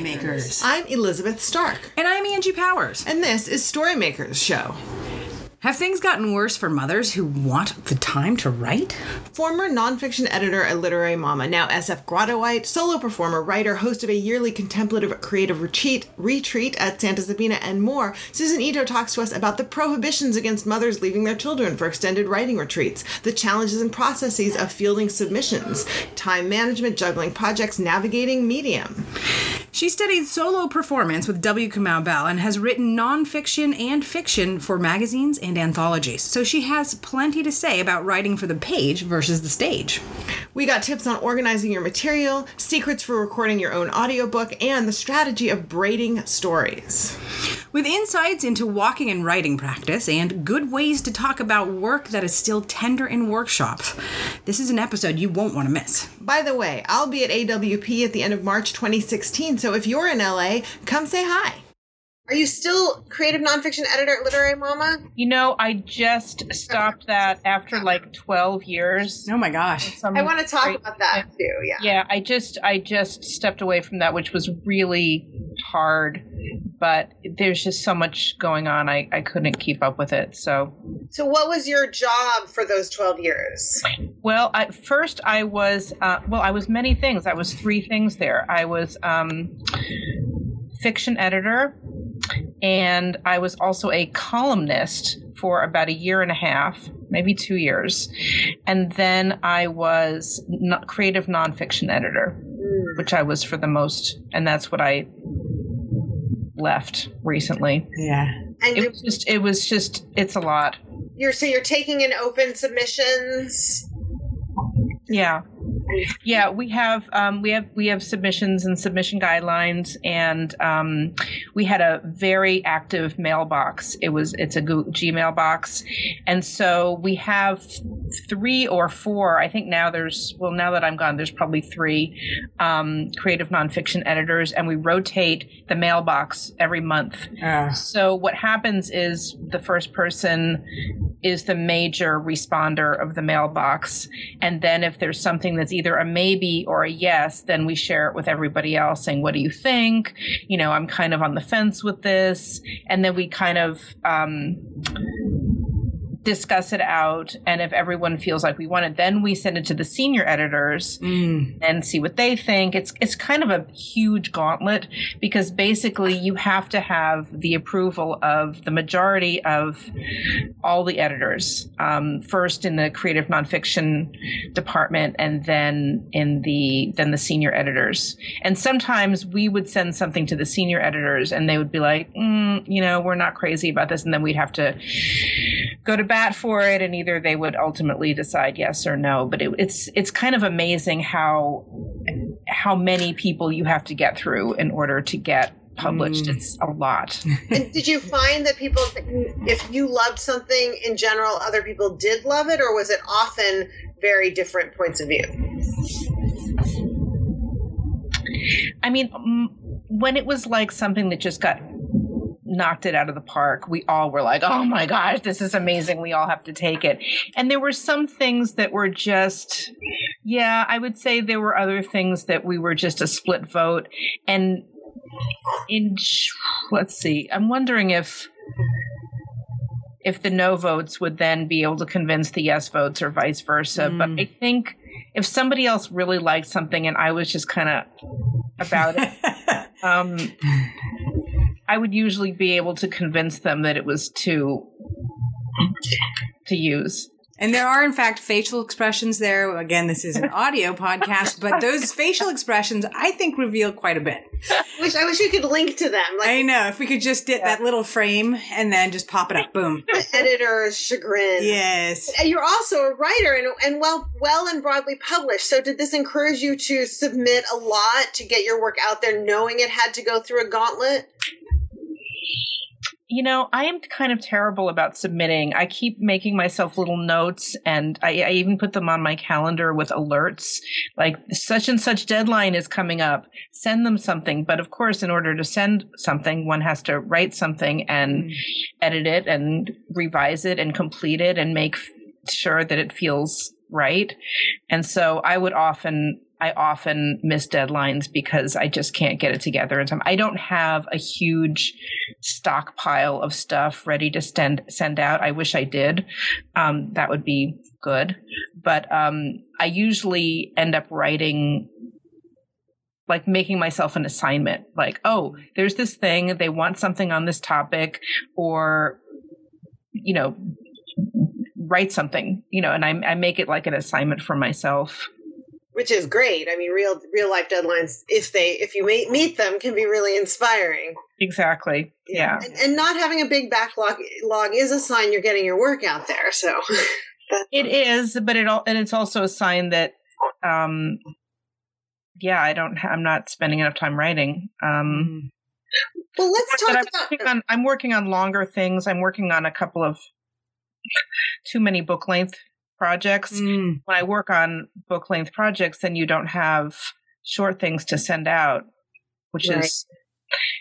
Storymakers. I'm Elizabeth Stark, And I'm Angie Powers. and this is Storymakers Show. Have things gotten worse for mothers who want the time to write? Former nonfiction editor at Literary Mama, now SF Grotowite, solo performer, writer, host of a yearly contemplative creative retreat, retreat at Santa Sabina, and more, Susan Ito talks to us about the prohibitions against mothers leaving their children for extended writing retreats, the challenges and processes of fielding submissions, time management, juggling projects, navigating medium. She studied solo performance with W. Kamau Bell and has written nonfiction and fiction for magazines and anthologies. So she has plenty to say about writing for the page versus the stage. We got tips on organizing your material, secrets for recording your own audiobook, and the strategy of braiding stories. With insights into walking and writing practice and good ways to talk about work that is still tender in workshops. This is an episode you won't want to miss. By the way, I'll be at AWP at the end of March 2016, so if you're in LA, come say hi. Are you still creative nonfiction editor at Literary Mama? You know, I just stopped that after like 12 years. Oh my gosh. Some I want to talk great- about that too, yeah. Yeah, I just I just stepped away from that, which was really hard. But there's just so much going on, I, I couldn't keep up with it. So, So, what was your job for those 12 years? well, at first I was uh, well, I was many things. I was three things there. I was um, fiction editor, and I was also a columnist for about a year and a half, maybe two years, and then I was no- creative nonfiction editor, hmm. which I was for the most, and that's what I left recently. Yeah. And It was just, it was just, it's a lot. you're so you're taking in open submissions. Yeah. Yeah, we have um, we have we have submissions and submission guidelines, and um, we had a very active mailbox. It was it's a Gmail box, and so we have three or four. I think now there's well now that I'm gone, there's probably three um, creative nonfiction editors, and we rotate the mailbox every month. Uh, So what happens is the first person is the major responder of the mailbox. And then if there's something that's either a maybe or a yes, then we share it with everybody else saying, what do you think? You know, I'm kind of on the fence with this. And then we kind of, um, discuss it out and if everyone feels like we want it then we send it to the senior editors mm, and see what they think. It's it's kind of a huge gauntlet because basically you have to have the approval of the majority of all the editors. Um, first in the creative nonfiction department, and then in the then the senior editors. And sometimes we would send something to the senior editors, and they would be like, mm, you know, we're not crazy about this, and then we'd have to go to bat for it and either they would ultimately decide yes or no but it, it's it's kind of amazing how how many people you have to get through in order to get published Mm. it's a lot And did you find that people, if you loved something in general, other people did love it, or was it often very different points of view? i mean when it was like something that just got knocked it out of the park. We all were like oh my gosh this is amazing. We all have to take it. And there were some things that were just yeah i would say there were other things that we were just a split vote. And in let's see i'm wondering if if the no votes would then be able to convince the yes votes or vice versa. But Mm. i think if somebody else really liked something and i was just kind of about it um i would usually be able to convince them that it was too to use And there are, in fact, facial expressions there. Again, this is an audio podcast, but those facial expressions, I think, reveal quite a bit. Wish I wish you could link to them, like I know. If we could just get that little frame and then just pop it up. Boom. the editor's chagrin. Yes. You're also a writer and, and well, well and broadly published. So, did this encourage you to submit a lot to get your work out there, knowing it had to go through a gauntlet? You know, I am kind of terrible about submitting. I keep making myself little notes and I, I even put them on my calendar with alerts like such and such deadline is coming up. Send them something. But of course, in order to send something, one has to write something and Mm. edit it and revise it and complete it and make f- sure that it feels right. And so I would often I often miss deadlines because I just can't get it together in time. I don't have a huge stockpile of stuff ready to send send out. I wish I did. Um, that would be good. But um, I usually end up writing like making myself an assignment like oh there's this thing they want something on this topic or you know write something you know and I, I make it like an assignment for myself which is great. I mean, real real life deadlines, if they if you meet them, can be really inspiring. Exactly. Yeah. And, and not having a big backlog log is a sign you're getting your work out there. So it is, but it all and it's also a sign that, um, yeah, I don't. I'm not spending enough time writing. Um, well, let's talk I'm about. Working on, I'm working on longer things. I'm working on a couple of too many book length projects. Mm. When I work on book length projects, then you don't have short things to send out, which Right. is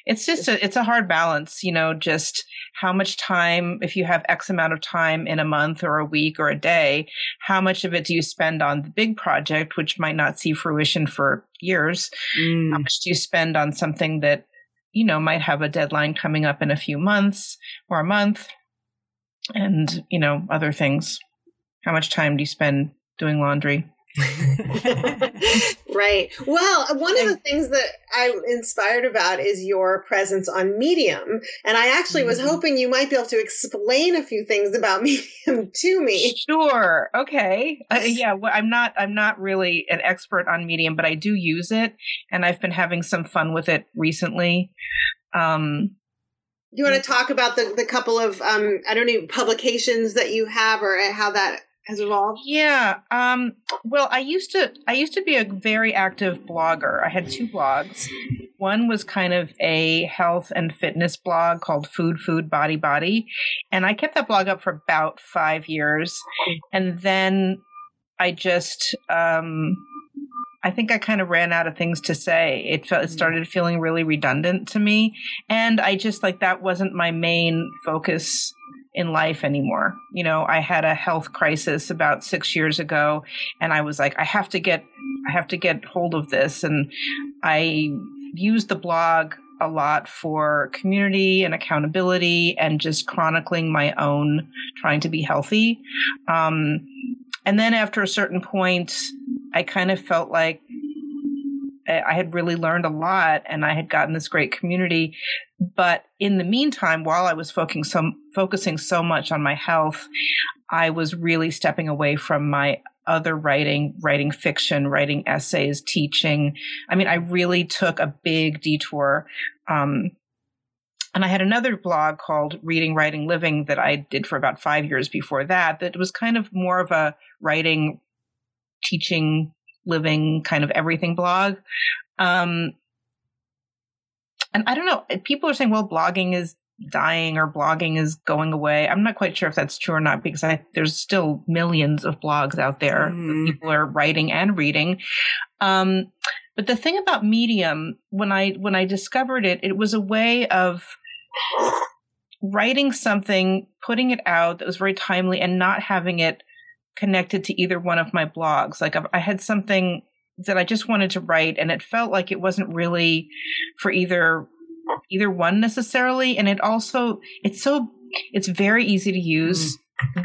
it's just a it's a hard balance, you know, just how much time if you have X amount of time in a month or a week or a day, how much of it do you spend on the big project, which might not see fruition for years? How Mm. much do you spend on something that, you know, might have a deadline coming up in a few months or a month? And, you know, other things. How much time do you spend doing laundry? right. Well, one of the things that I'm inspired about is your presence on Medium. And I actually was Mhm. hoping you might be able to explain a few things about Medium to me. Sure. Okay. Uh, yeah. Well, I'm not. I'm not really an expert on Medium, but I do use it, and I've been having some fun with it recently. Um, Do you want to talk about the, the couple of, um, I don't know, publications that you have or how that has evolved? yeah. Um, well, I used to. I used to be a very active blogger. I had two blogs. One was kind of a health and fitness blog called Food, Food, Body, Body, and I kept that blog up for about five years, and then I just. Um, I think I kind of ran out of things to say. It felt it started feeling really redundant to me, and I just like that wasn't my main focus in life anymore. You know, I had a health crisis about 6 years ago and I was like I have to get I have to get hold of this and I used the blog a lot for community and accountability and just chronicling my own trying to be healthy. Um, and then after a certain point, I kind of felt like I had really learned a lot and I had gotten this great community. But in the meantime, while I was focusing so, focusing so much on my health, I was really stepping away from my other writing, writing fiction, writing essays, teaching. I mean, I really took a big detour. Um, and I had another blog called Reading, Writing, Living that I did for about five years before that, that was kind of more of a writing, teaching, living kind of everything blog. Um, and I don't know, people are saying, well, blogging is dying or blogging is going away. I'm not quite sure if that's true or not because I, there's still millions of blogs out there that Mhm. people are writing and reading. Um, but the thing about Medium, when I when I discovered it, it was a way of writing something, putting it out that was very timely, and not having it connected to either one of my blogs. Like I I had something that I just wanted to write, and it felt like it wasn't really for either either one necessarily. And it also it's so it's very easy to use,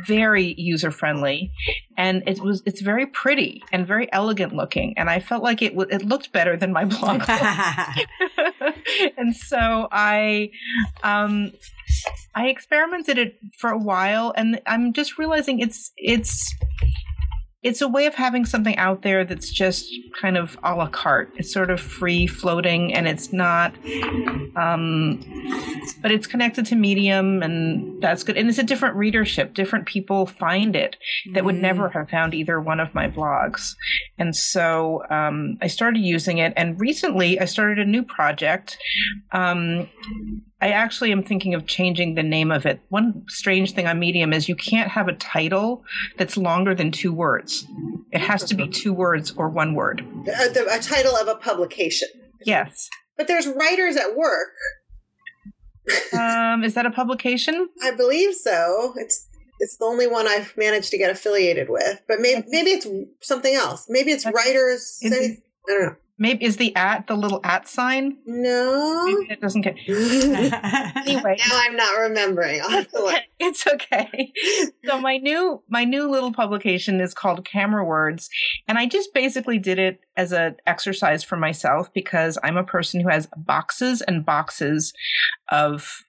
very user friendly, and it was it's very pretty and very elegant looking. And I felt like it w- it looked better than my blog. and so I um I experimented it for a while and I'm just realizing it's it's it's a way of having something out there that's just kind of a la carte. It's sort of free floating and it's not um but it's connected to medium and that's good. And it's a different readership. Different people find it that would never have found either one of my blogs. And so um, i started using it and recently i started a new project um, i actually am thinking of changing the name of it one strange thing on medium is you can't have a title that's longer than two words it has to be two words or one word A, the, a title of a publication. yes But there's writers at work. um, is that a publication I believe so. It's it's the only one I've managed to get affiliated with. But maybe maybe it's something else. Maybe it's writers. I don't know. Maybe is the at the little at sign? No. Maybe it doesn't get. Anyway, Now I'm not remembering. I'll have to look. it's okay. So my new my new little publication is called Camera Words, and I just basically did it as an exercise for myself because I'm a person who has boxes and boxes of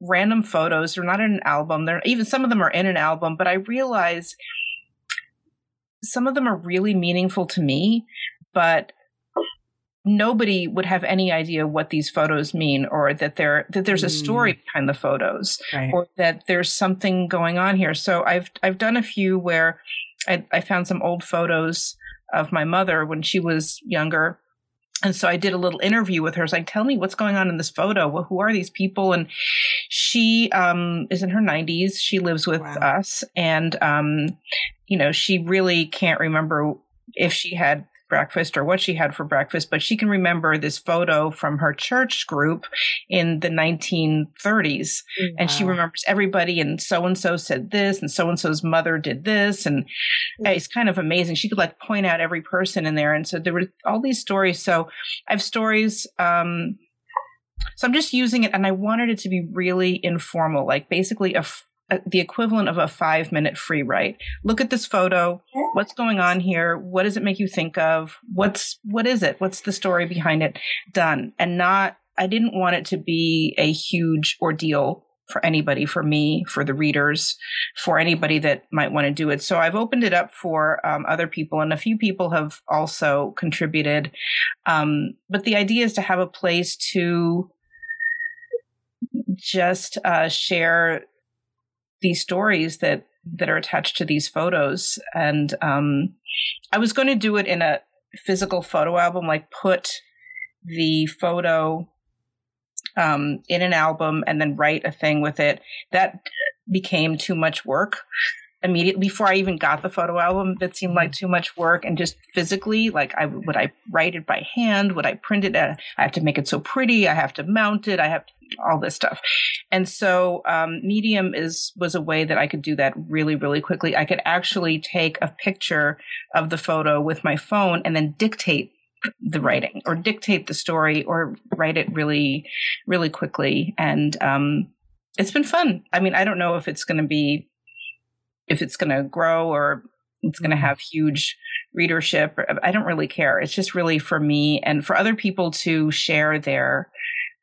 random photos. They're not in an album. They're even some of them are in an album, but I realize some of them are really meaningful to me, but nobody would have any idea what these photos mean or that there that there's a story behind the photos Right. or that there's something going on here. So I've I've done a few where I, I found some old photos of my mother when she was younger. And so I did a little interview with her. I was like, tell me what's going on in this photo. Well, who are these people? And she um, is in her 90s. She lives with Wow. us. And, um, you know, she really can't remember if she had breakfast or what she had for breakfast, but she can remember this photo from her church group in the 1930s and she remembers everybody and so and so said this and so and so's mother did this and uh, it's kind of amazing. She could like point out every person in there and so there were all these stories. So i have stories um so i'm just using it and i wanted it to be really informal like basically a uh, the equivalent of a five minute free write. Look at this photo. What's going on here? What does it make you think of? What's what is it? What's the story behind it done? And not i didn't want it to be a huge ordeal for anybody for me for the readers for anybody that might want to do it. So i've opened it up for um, other people and a few people have also contributed. Um, but the idea is to have a place to just uh, share these stories that that are attached to these photos. And um, i was going to do it in a physical photo album like put the photo um, in an album and then write a thing with it. That became too much work immediately before i even got the photo album that seemed like too much work. And just physically like i would i write it by hand? Would i print it? Uh, i have to make it so pretty. I have to mount it. I have to, all this stuff. And so um, medium is was a way that i could do that really really quickly. I could actually take a picture of the photo with my phone and then dictate the writing or dictate the story or write it really really quickly. And um, it's been fun. I mean i don't know if it's going to be if it's going to grow or it's going to have huge readership i don't really care. It's just really for me and for other people to share their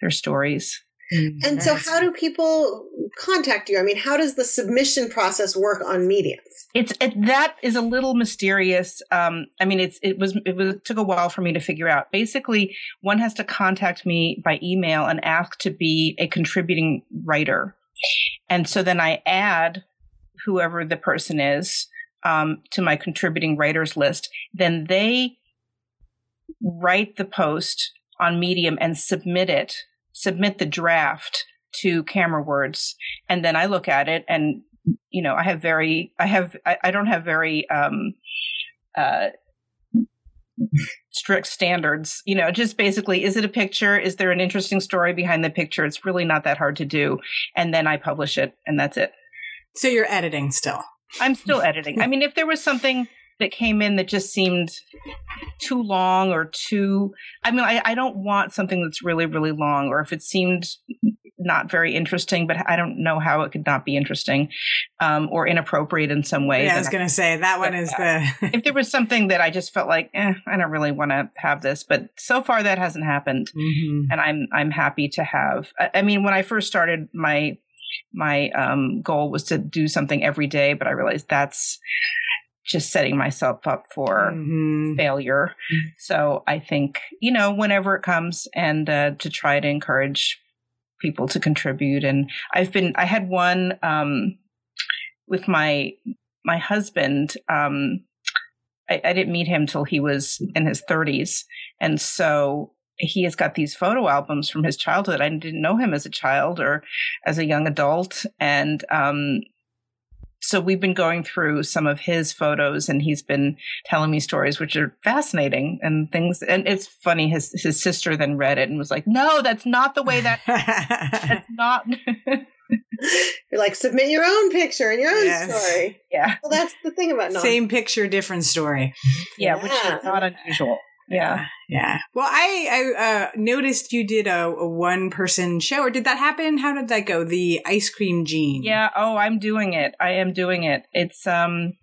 their stories. And so, how do people contact you? I mean, how does the submission process work on Medium? it's it, that is a little mysterious. Um i mean it's it was it was it took a while for me to figure out. Basically one has to contact me by email and ask to be a contributing writer. And so then i add whoever the person is um, to my contributing writers list then they write the post on medium and submit it submit the draft to camera words. And then i look at it and you know i have very i have i, I don't have very um uh strict standards. You know just basically is it a picture? Is there an interesting story behind the picture? It's really not that hard to do. And then i publish it and that's it So you're editing still. i'm still editing i mean if there was something that came in that just seemed too long or too i mean I, I don't want something that's really really long or if it seemed not very interesting but i don't know how it could not be interesting um, or inappropriate in some way Yeah, I was going to say that one is the. if there was something that I just felt like, eh, I don't really want to have this, but so far that hasn't happened, Mhm. and I'm I'm happy to have. I, I mean, when I first started, my my um, goal was to do something every day, but I realized that's just setting myself up for Mhm. failure. So I think you know, whenever it comes, and uh, to try to encourage people to contribute. And I've been, I had one um, with my my husband. Um, I, I didn't meet him till he was in his 30s, and so he has got these photo albums from his childhood. I didn't know him as a child or as a young adult, and um, so we've been going through some of his photos and he's been telling me stories which are fascinating and things and it's funny his his sister then read it and was like no that's not the way that that's not You're like, submit your own picture and your own Yes. story. yeah Well, that's the thing about non Same picture, different story. yeah which is not unusual Yeah. Yeah. Well, I, I uh, noticed you did a, a one person show, or did that happen? How did that go? The ice cream gene. Yeah. Oh, I'm doing it. I am doing it. It's, um,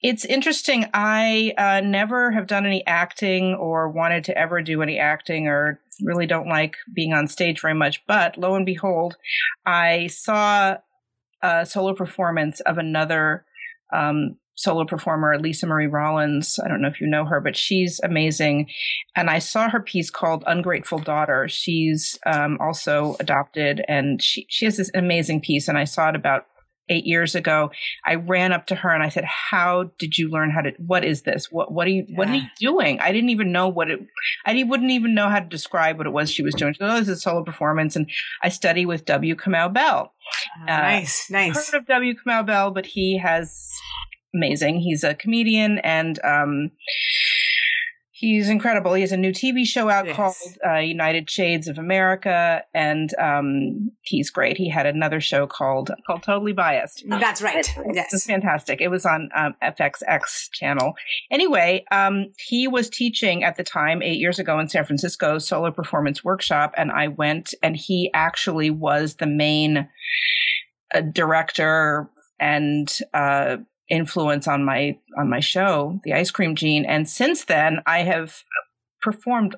it's interesting. I uh, never have done any acting or wanted to ever do any acting or really don't like being on stage very much. But lo and behold, I saw a solo performance of another um, solo performer, Lisa Marie Rollins. I don't know if you know her, but she's amazing. And I saw her piece called Ungrateful Daughter. She's um, also adopted and she, she has this amazing piece. And I saw it about eight years ago. I ran up to her and I said, How did you learn how to, what is this? What, what are you, yeah. what are you doing? I didn't even know what it, I wouldn't even know how to describe what it was she was doing. She goes, Oh, this is a solo performance. And I study with W. Kamau Bell. Uh, nice, nice. Heard of W. Kamau Bell, but he has amazing. He's a comedian and um, he's incredible. He has a new TV show out yes. called uh, United Shades of America, and um, he's great. He had another show called called Totally Biased. That's right. Yes, it's fantastic. It was on um, FXX channel. Anyway, um, he was teaching at the time eight years ago in San Francisco solo performance workshop, and I went, and he actually was the main uh, director and uh, influence on my on my show, The Ice Cream Gene. And since then, I have performed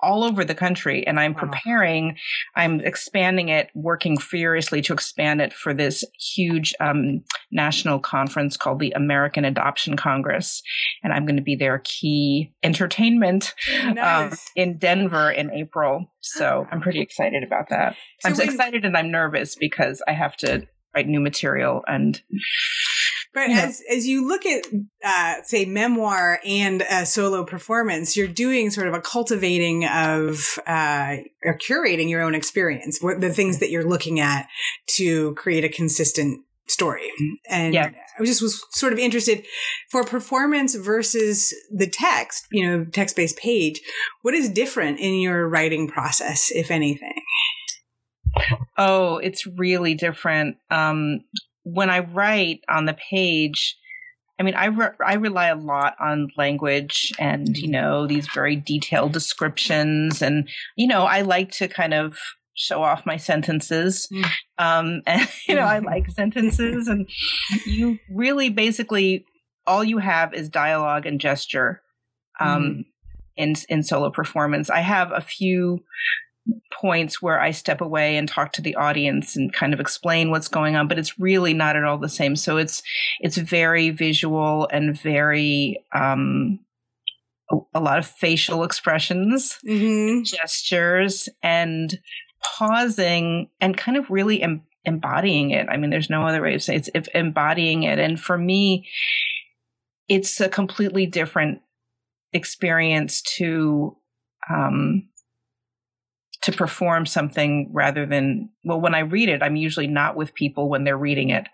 all over the country and I'm wow. preparing, I'm expanding it, working furiously to expand it for this huge um, national conference called the American Adoption Congress. And I'm going to be their key entertainment um, nice. um, in Denver in April. So I'm pretty excited about that. So I'm when- excited and I'm nervous because I have to write new material and but yeah. as as you look at uh, say memoir and a solo performance, you're doing sort of a cultivating of uh, or curating your own experience, what the things that you're looking at to create a consistent story. And yeah. I just was sort of interested for performance versus the text, you know, text based page. What is different in your writing process, if anything? Oh, it's really different. Um, when I write on the page, I mean, I, re- I rely a lot on language and, you know, these very detailed descriptions. And, you know, I like to kind of show off my sentences. Mm. Um, and, you know, I like sentences. And you really basically, all you have is dialogue and gesture um, mm. in, in solo performance. I have a few points where I step away and talk to the audience and kind of explain what's going on, but it's really not at all the same. So it's it's very visual and very um, a, a lot of facial expressions, mm-hmm. gestures, and pausing and kind of really em- embodying it. I mean, there's no other way to say it. it's embodying it. And for me, it's a completely different experience to um, to perform something rather than well when i read it i'm usually not with people when they're reading it.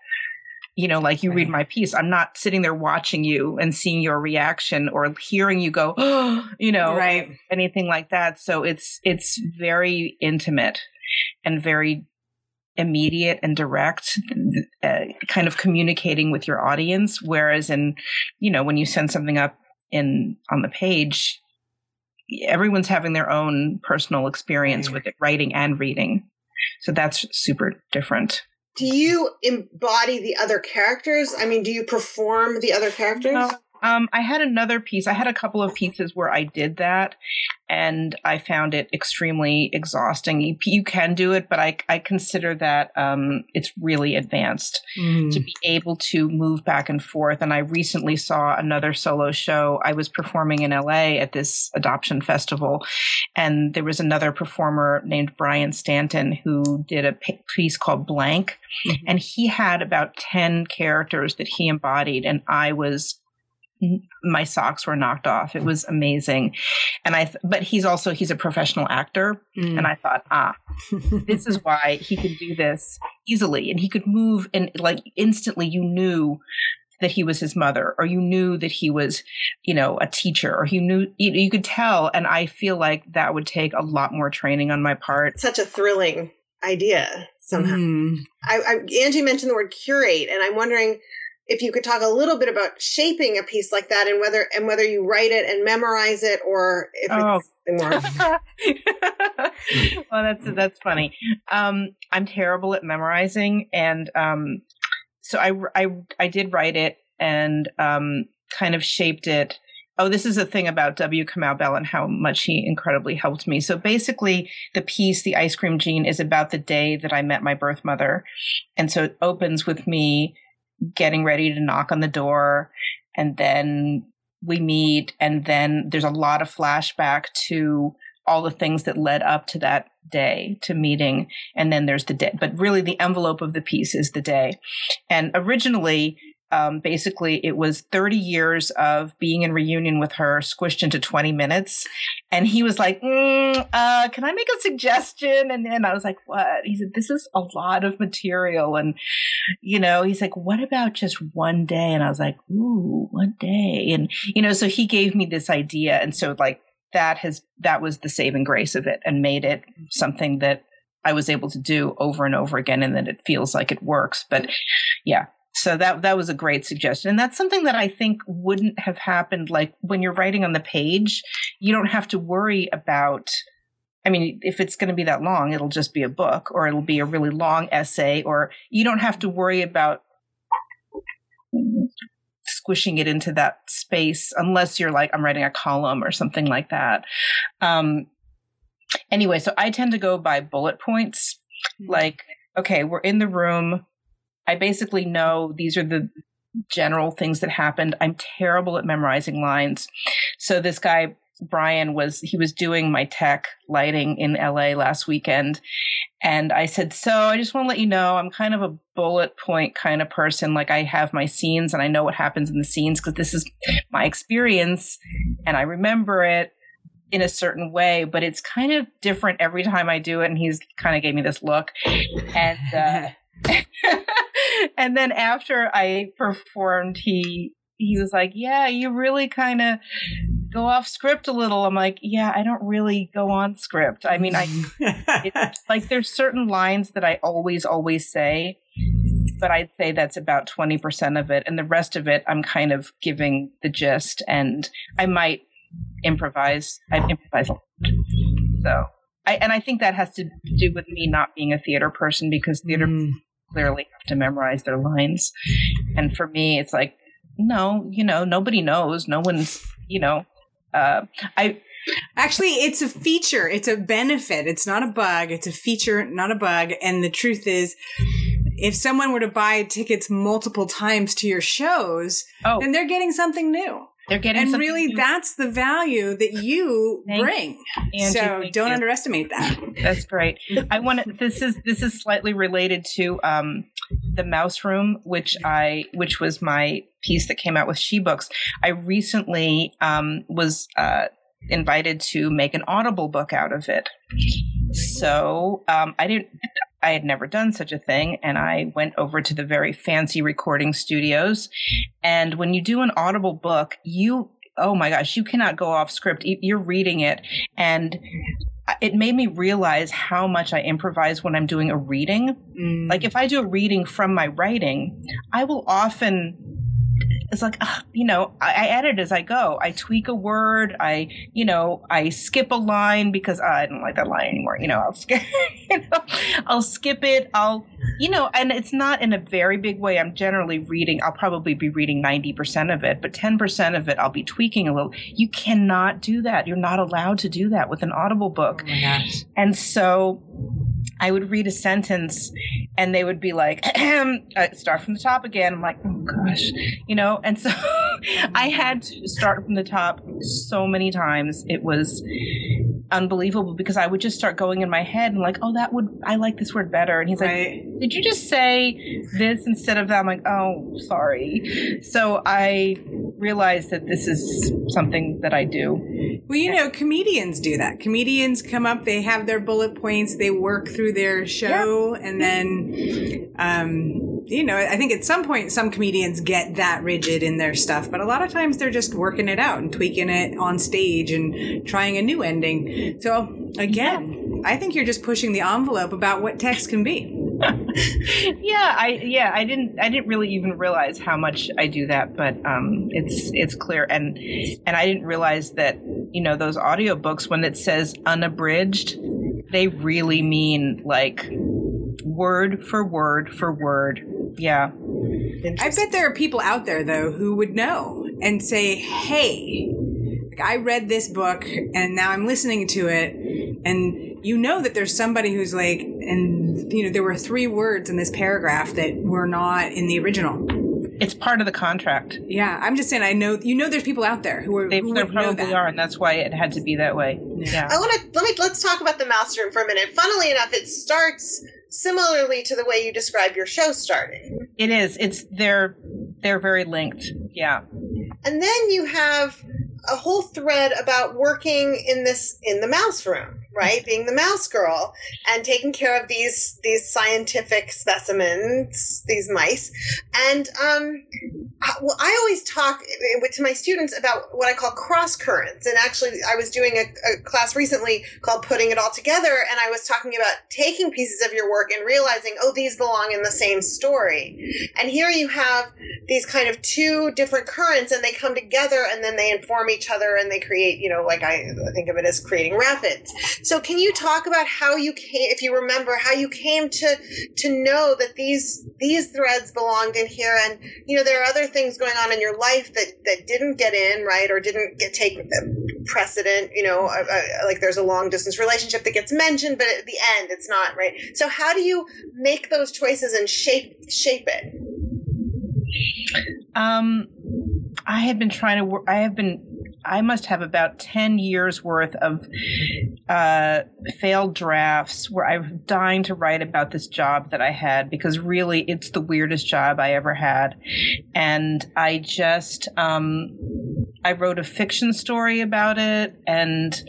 You know like you right. read my piece i'm not sitting there watching you and seeing your reaction or hearing you go oh, you know right. anything like that. So it's it's very intimate and very immediate and direct uh, kind of communicating with your audience. Whereas in you know when you send something up in on the page everyone's having their own personal experience with it, writing and reading. So that's super different. Do you embody the other characters? I mean, do you perform the other characters? No, um, I had another piece. I had a couple of pieces where I did that, and I found it extremely exhausting. You, you can do it, but I, I consider that um, it's really advanced mm. to be able to move back and forth. And I recently saw another solo show. I was performing in LA at this adoption festival, and there was another performer named Brian Stanton who did a piece called Blank, mm-hmm. and he had about 10 characters that he embodied, and I was my socks were knocked off. It was amazing. And I, th- but he's also, he's a professional actor. Mm. And I thought, ah, this is why he could do this easily. And he could move and like instantly you knew that he was his mother or you knew that he was, you know, a teacher or you knew, you, you could tell. And I feel like that would take a lot more training on my part. Such a thrilling idea somehow. Mm. I, I, Angie mentioned the word curate and I'm wondering, if you could talk a little bit about shaping a piece like that and whether and whether you write it and memorize it or if oh. it's more. well, that's that's funny. Um, I'm terrible at memorizing, and um, so I, I I did write it and um, kind of shaped it. Oh, this is a thing about W. Kamau Bell and how much he incredibly helped me. So basically, the piece, The Ice Cream Gene, is about the day that I met my birth mother. And so it opens with me getting ready to knock on the door and then we meet and then there's a lot of flashback to all the things that led up to that day to meeting and then there's the day but really the envelope of the piece is the day. And originally um, basically it was 30 years of being in reunion with her squished into 20 minutes. And he was like mm, uh, can i make a suggestion? And then i was like what? He said this is a lot of material. And you know he's like what about just one day? And i was like ooh one day. And you know so he gave me this idea. And so like that has that was the saving grace of it and made it something that I was able to do over and over again and that it feels like it works. But yeah, so that that was a great suggestion. And that's something that i think wouldn't have happened like when you're writing on the page you don't have to worry about i mean if it's going to be that long it'll just be a book or it'll be a really long essay or you don't have to worry about squishing it into that space unless you're like i'm writing a column or something like that. Um anyway so i tend to go by bullet points. Hmm. like okay we're in the room I basically know these are the general things that happened. I'm terrible at memorizing lines. So this guy, Brian, was, he was doing my tech lighting in LA last weekend. And I said, So I just want to let you know, I'm kind of a bullet point kind of person. Like I have my scenes and I know what happens in the scenes because this is my experience and I remember it in a certain way, but it's kind of different every time I do it. And he's kind of gave me this look. And, uh, and then after I performed, he he was like, "Yeah, you really kind of go off script a little." I'm like, "Yeah, I don't really go on script. I mean, I like there's certain lines that I always always say, but I'd say that's about 20% of it and the rest of it I'm kind of giving the gist and I might improvise. I improvise a lot. So, I, and I think that has to do with me not being a theater person because theater mm clearly have to memorize their lines. And for me, it's like, no, you know, nobody knows. No one's, you know, uh, I, Actually, it's a feature. It's a benefit. It's not a bug. It's a feature, not a bug. And the truth is, if someone were to buy tickets multiple times to your shows, oh. then they're getting something new. They're getting and really new. that's the value that you thank bring. You. so don't you. underestimate that. That's great. I want to. This is this is slightly related to um, the Mouse Room, which I which was my piece that came out with She Books. I recently um, was uh, invited to make an Audible book out of it. So um, I didn't. I had never done such a thing, and I went over to the very fancy recording studios. And when you do an Audible book, you oh my gosh, you cannot go off script. You're reading it, and it made me realize how much I improvise when I'm doing a reading. Mm. Like if I do a reading from my writing, I will often it's like uh, you know I, I, edit as i go. I tweak a word. I you know i skip a line because uh, i don't like that line anymore you know i'll skip you know, i'll skip it. I'll you know and it's not in a very big way. I'm generally reading i'll probably be reading 90% of it but 10% of it i'll be tweaking a little. You cannot do that. You're not allowed to do that with an audible book. Oh and so I would read a sentence and they would be like, I start from the top again. I'm like, oh gosh, you know? And so I had to start from the top so many times. It was unbelievable because I would just start going in my head and like, oh, that would, I like this word better. And he's right. like, did you just say this instead of that? I'm like, oh, sorry. So I realized that this is something that I do. Well, you know, comedians do that. Comedians come up, they have their bullet points, they work through their show, yeah. and then, um, you know, I think at some point some comedians get that rigid in their stuff, but a lot of times they're just working it out and tweaking it on stage and trying a new ending. So again, yeah. I think you're just pushing the envelope about what text can be. yeah, I yeah, I didn't I didn't really even realize how much I do that, but um it's it's clear and and I didn't realize that, you know, those audiobooks when it says unabridged, they really mean like word for word for word. Yeah. I bet there are people out there though who would know and say, "Hey, I read this book and now I'm listening to it and you know that there's somebody who's like and you know there were three words in this paragraph that were not in the original. It's part of the contract. Yeah i'm just saying i know you know there's people out there who are they, who there probably are and that's why it had to be that way. Yeah. I want to let me let's talk about the mouse room for a minute. Funnily enough it starts similarly to the way you describe your show starting. It is. It's they're they're very linked. Yeah. And then you have a whole thread about working in this in the mouse room right being the mouse girl and taking care of these these scientific specimens these mice. And um well i always talk to my students about what i call cross currents. And actually i was doing a, a class recently called putting it all together and i was talking about taking pieces of your work and realizing oh these belong in the same story. And here you have these kind of two different currents and they come together and then they inform each other and they create you know like i think of it as creating rapids so can you talk about how you came, if you remember, how you came to to know that these these threads belonged in here, and you know there are other things going on in your life that that didn't get in right or didn't get take precedent. You know, uh, uh, like there's a long distance relationship that gets mentioned, but at the end it's not right. So how do you make those choices and shape shape it? Um, I have been trying to. I have been I must have about 10 years worth of uh, failed drafts where I'm dying to write about this job that I had because really it's the weirdest job I ever had. And I just, um, I wrote a fiction story about it. And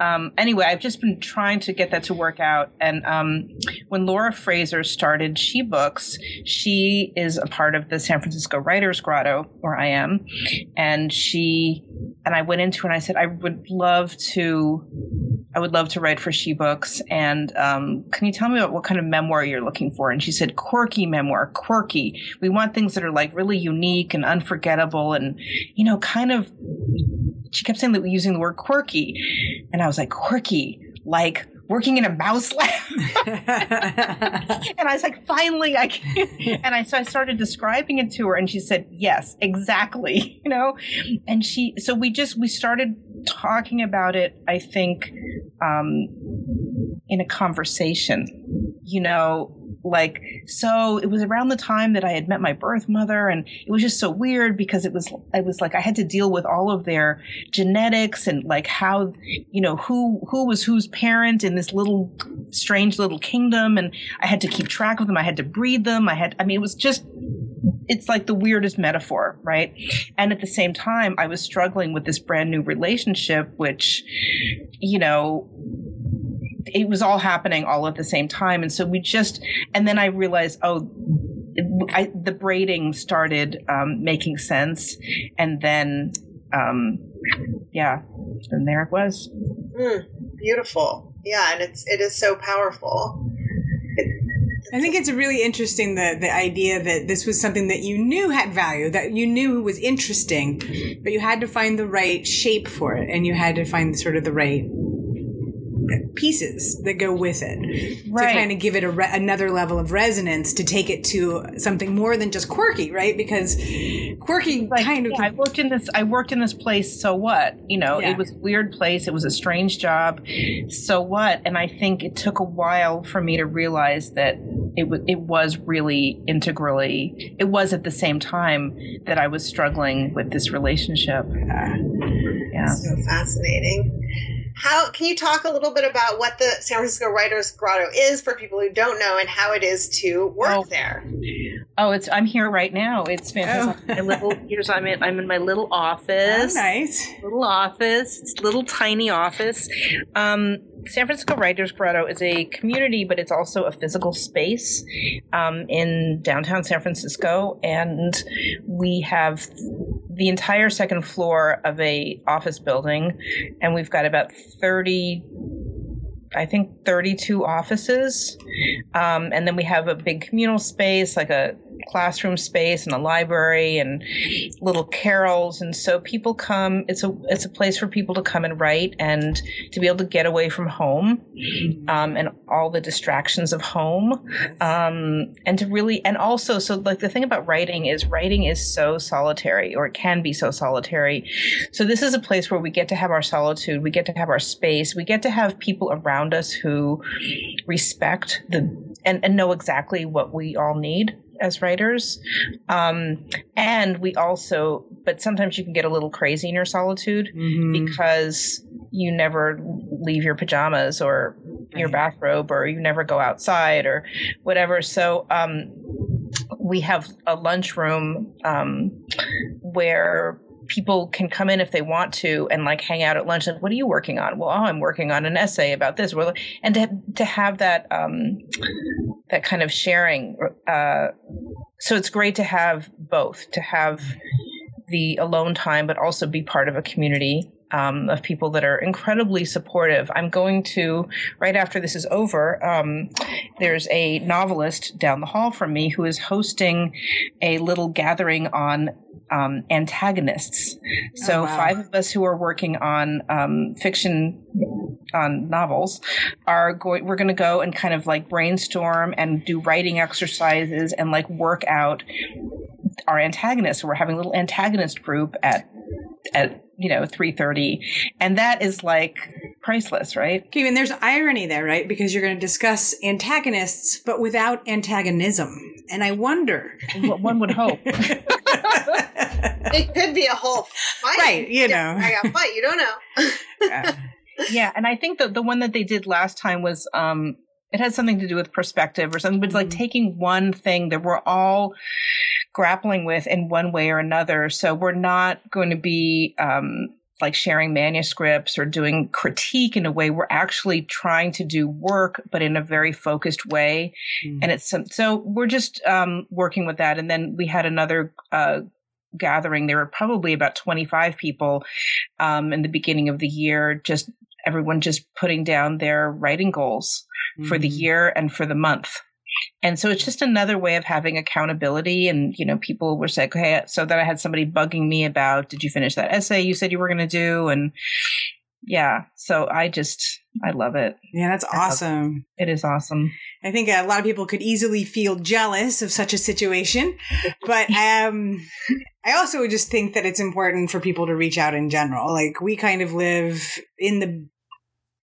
um, anyway, I've just been trying to get that to work out. And um, when Laura Fraser started She Books, she is a part of the San Francisco Writers Grotto, where I am. And she and I went into and I said, I would love to, I would love to write for She Books. And um, can you tell me about what kind of memoir you're looking for? And she said, quirky memoir, quirky. We want things that are like really unique and unforgettable and, you know, kind of, she kept saying that we're using the word quirky. And I was like, quirky, like working in a mouse lab. and I was like, finally, I can. And I, so I started describing it to her and she said, yes, exactly, you know? And she, so we just, we started talking about it, I think, um, in a conversation, you know, like so it was around the time that I had met my birth mother and it was just so weird because it was I was like I had to deal with all of their genetics and like how you know who who was whose parent in this little strange little kingdom and I had to keep track of them I had to breed them I had I mean it was just it's like the weirdest metaphor, right? And at the same time, I was struggling with this brand new relationship, which, you know, it was all happening all at the same time. And so we just, and then I realized, oh, I, the braiding started um, making sense. And then, um, yeah, and there it was. Mm, beautiful. Yeah. And it's, it is so powerful. I think it's really interesting the the idea that this was something that you knew had value, that you knew was interesting, but you had to find the right shape for it, and you had to find sort of the right pieces that go with it right. to kind of give it a re- another level of resonance to take it to something more than just quirky right? Because quirky like, kind of yeah, i worked in this i worked in this place so what? You know yeah. it was a weird place it was a strange job so what? And i think it took a while for me to realize that it, w- it was really integrally it was at the same time that i was struggling with this relationship. Yeah. So fascinating how can you talk a little bit about what the San Francisco Writers Grotto is for people who don't know and how it is to work oh. there? Oh, it's I'm here right now. It's fantastic. Oh. my little here's I'm in I'm in my little office. Oh, nice little office. It's little tiny office. Um, San Francisco Writers Grotto is a community, but it's also a physical space um, in downtown San Francisco, and we have the entire second floor of a office building, and we've got about thirty I think 32 offices. Um, and then we have a big communal space, like a classroom space and a library and little carrels. And so people come, it's a, it's a place for people to come and write and to be able to get away from home, um, and all the distractions of home. Um, and to really, and also, so like the thing about writing is writing is so solitary or it can be so solitary. So this is a place where we get to have our solitude. We get to have our space. We get to have people around us who respect the, and, and know exactly what we all need as writers. Um, and we also, but sometimes you can get a little crazy in your solitude Mhm. because you never leave your pajamas or your bathrobe or you never go outside or whatever. So, um, we have a lunchroom um, where people can come in if they want to and like hang out at lunch and what are you working on? Well oh, i'm working on an essay about this. And to, to have that um, that kind of sharing uh, so it's great to have both to have the alone time but also be part of a community um, of people that are incredibly supportive i'm going to right after this is over um, there's a novelist down the hall from me who is hosting a little gathering on um, antagonists. So Oh, wow. five of us who are working on um, fiction on novels are going. We're going to go and kind of like brainstorm and do writing exercises and like work out our antagonists. So we're having a little antagonist group at at you know 3:30 and that is like priceless right Okay, and there's irony there, right? Because you're going to discuss antagonists, but without antagonism. And I wonder. What one would hope It could be a whole fight. Right, you know. I got fight. You don't know. Yeah. yeah and i think that the one that they did last time was um it had something to do with perspective or something but it's like Mhm. taking one thing that we're all grappling with in one way or another. So we're not going to be um like sharing manuscripts or doing critique in a way. We're actually trying to do work but in a very focused way. And it's some, so we're just um, working with that. And then we had another uh, gathering. There were probably about 25 people um, in the beginning of the year just everyone just putting down their writing goals for the Mhm. year and for the month and so it's just another way of having accountability. And you know people were saying okay so that i had somebody bugging me about did you finish that essay you said you were going to do? And yeah so i just i love it. Yeah, that's awesome. it is awesome. I think a lot of people could easily feel jealous of such a situation, but um, I also would just think that it's important for people to reach out in general. Like we kind of live in the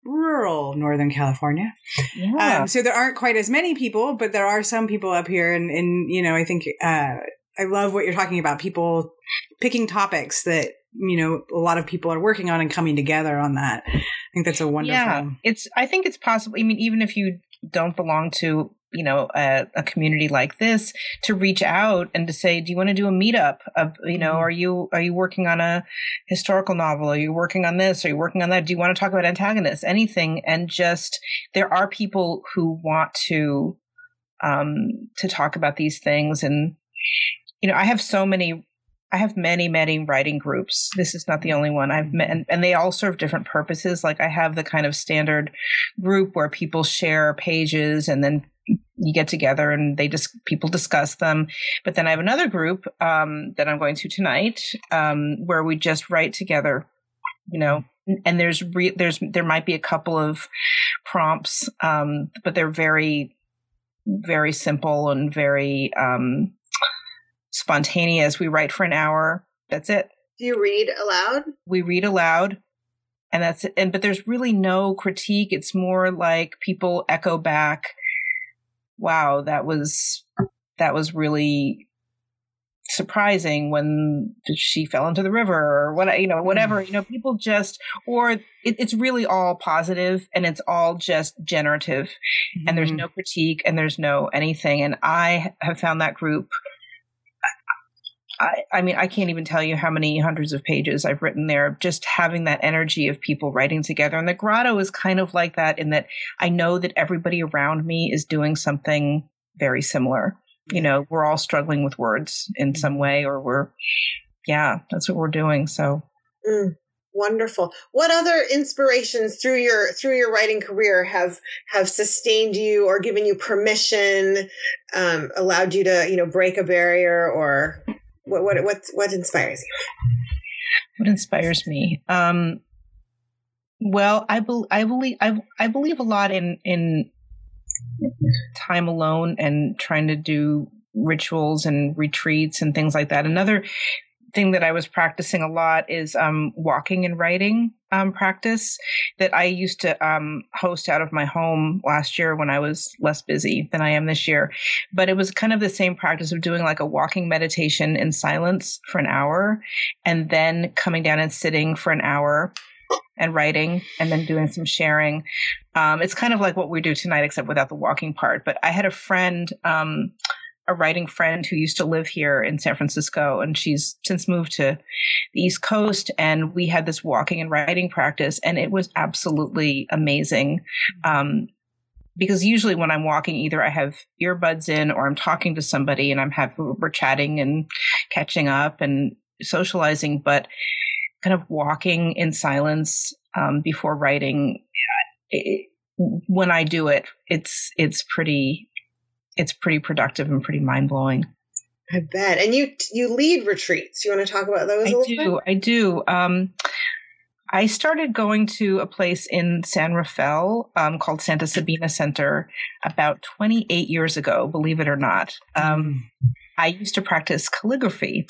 rural Northern California, yeah um, so there aren't quite as many people, but there are some people up here, and and you know I think uh, I love what you're talking about. People picking topics that you know a lot of people are working on and coming together on that. I think that's a wonderful. Yeah, it's. I think it's possible. I mean, even if you don't belong to, you know, a, a community like this, to reach out and to say, do you want to do a meetup? Of, you know, Mhm. are you are you working on a historical novel? Are you working on this? Are you working on that? Do you want to talk about antagonists? Anything? And just there are people who want to um to talk about these things and you know i have so many i have many many writing groups this is not the only one i've met and, and they all serve different purposes like i have the kind of standard group where people share pages and then you get together and they just people discuss them. But then i have another group um, that i'm going to tonight um, where we just write together you know and there's re- there's there might be a couple of prompts um, but they're very very simple and very um, spontaneous. We write for an hour. That's it. Do you read aloud? we read aloud and that's it. And but there's really no critique. It's more like people echo back wow that was that was really surprising when she fell into the river or what you know whatever you know people just or it, it's really all positive and it's all just generative and there's Mhm. no critique and there's no anything and i have found that group I, I mean, I can't even tell you how many hundreds of pages I've written there, just having that energy of people writing together. And the grotto is kind of like that in that I know that everybody around me is doing something very similar. You know, we're all struggling with words in some way, or we're, yeah, that's what we're doing. So, Mm. Wonderful. What other inspirations through your through your writing career have have sustained you or given you permission, um, allowed you to you know break a barrier or what what what what inspires you? What inspires me? Um, well, I, be- I believe I, I believe a lot in in time alone and trying to do rituals and retreats and things like that. Another thing that I was practicing a lot is um, walking and writing um, practice that I used to um, host out of my home last year when I was less busy than I am this year. But it was kind of the same practice of doing like a walking meditation in silence for an hour and then coming down and sitting for an hour and writing and then doing some sharing. Um, it's kind of like what we do tonight, except without the walking part. But I had a friend, um, a writing friend who used to live here in San Francisco, and she's since moved to the East Coast. And we had this walking and writing practice, and it was absolutely amazing. Um, because usually when I'm walking, either I have earbuds in or I'm talking to somebody and I'm have we're chatting and catching up and socializing, but kind of walking in silence um, before writing. It, when I do it, it's it's pretty it's pretty productive and pretty mind blowing. I bet. And you you lead retreats. You want to talk about those? I do. Bit? I do. Um, I started going to a place in San Rafael um, called Santa Sabina Center about 28 years ago. Believe it or not. Um, I used to practice calligraphy.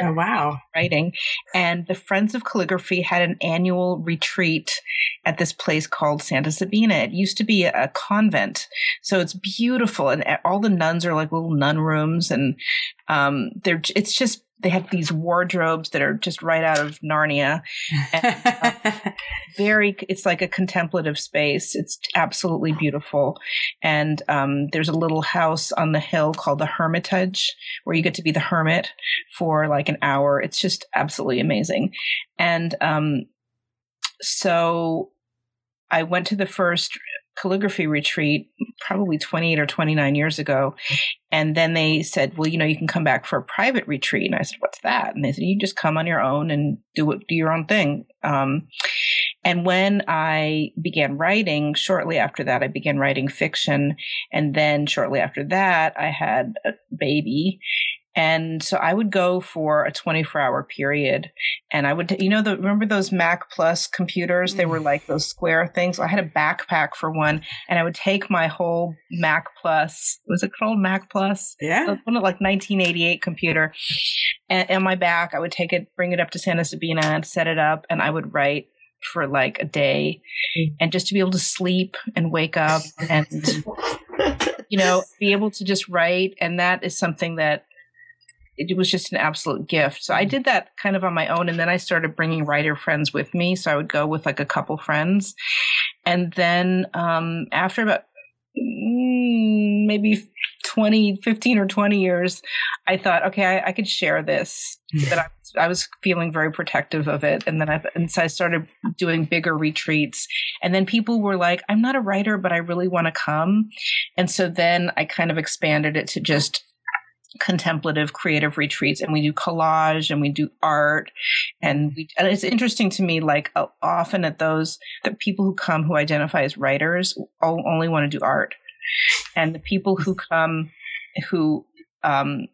Oh, wow. Writing. And the Friends of Calligraphy had an annual retreat at this place called Santa Sabina. It used to be a convent. So it's beautiful. And all the nuns are like little nun rooms. And um, they're, it's just they have these wardrobes that are just right out of Narnia. And, uh, very, it's like a contemplative space. It's absolutely beautiful. And um, there's a little house on the hill called the Hermitage where you get to be the hermit for like an hour. It's just absolutely amazing. And um, so I went to the first calligraphy retreat probably 28 or 29 years ago. And then they said, well, you know, you can come back for a private retreat. And I said, what's that? And they said, you just come on your own and do it, do your own thing. Um, and when I began writing, shortly after that, I began writing fiction. And then shortly after that, I had a baby. And so I would go for a 24 hour period and I would, you know, the, remember those Mac Plus computers? They were like those square things. I had a backpack for one and I would take my whole Mac Plus, was it called Mac Plus? Yeah. One of like 1988 computer and, and my back. I would take it, bring it up to Santa Sabina and set it up and I would write for like a day mm. and just to be able to sleep and wake up and, you know, be able to just write. And that is something that it was just an absolute gift. So I mm-hmm. did that kind of on my own. And then I started bringing writer friends with me. So I would go with like a couple friends. And then um, after about mm, maybe 20, 15 or 20 years, I thought, okay, I, I could share this. But I, I, was feeling very protective of it. And then I, and so I started doing bigger retreats. And then people were like, I'm not a writer, but I really want to come. And so then I kind of expanded it to just contemplative creative retreats and we do collage and we do art and we and it's interesting to me like uh, often at those the people who come who identify as writers only want to do art and the people who come who um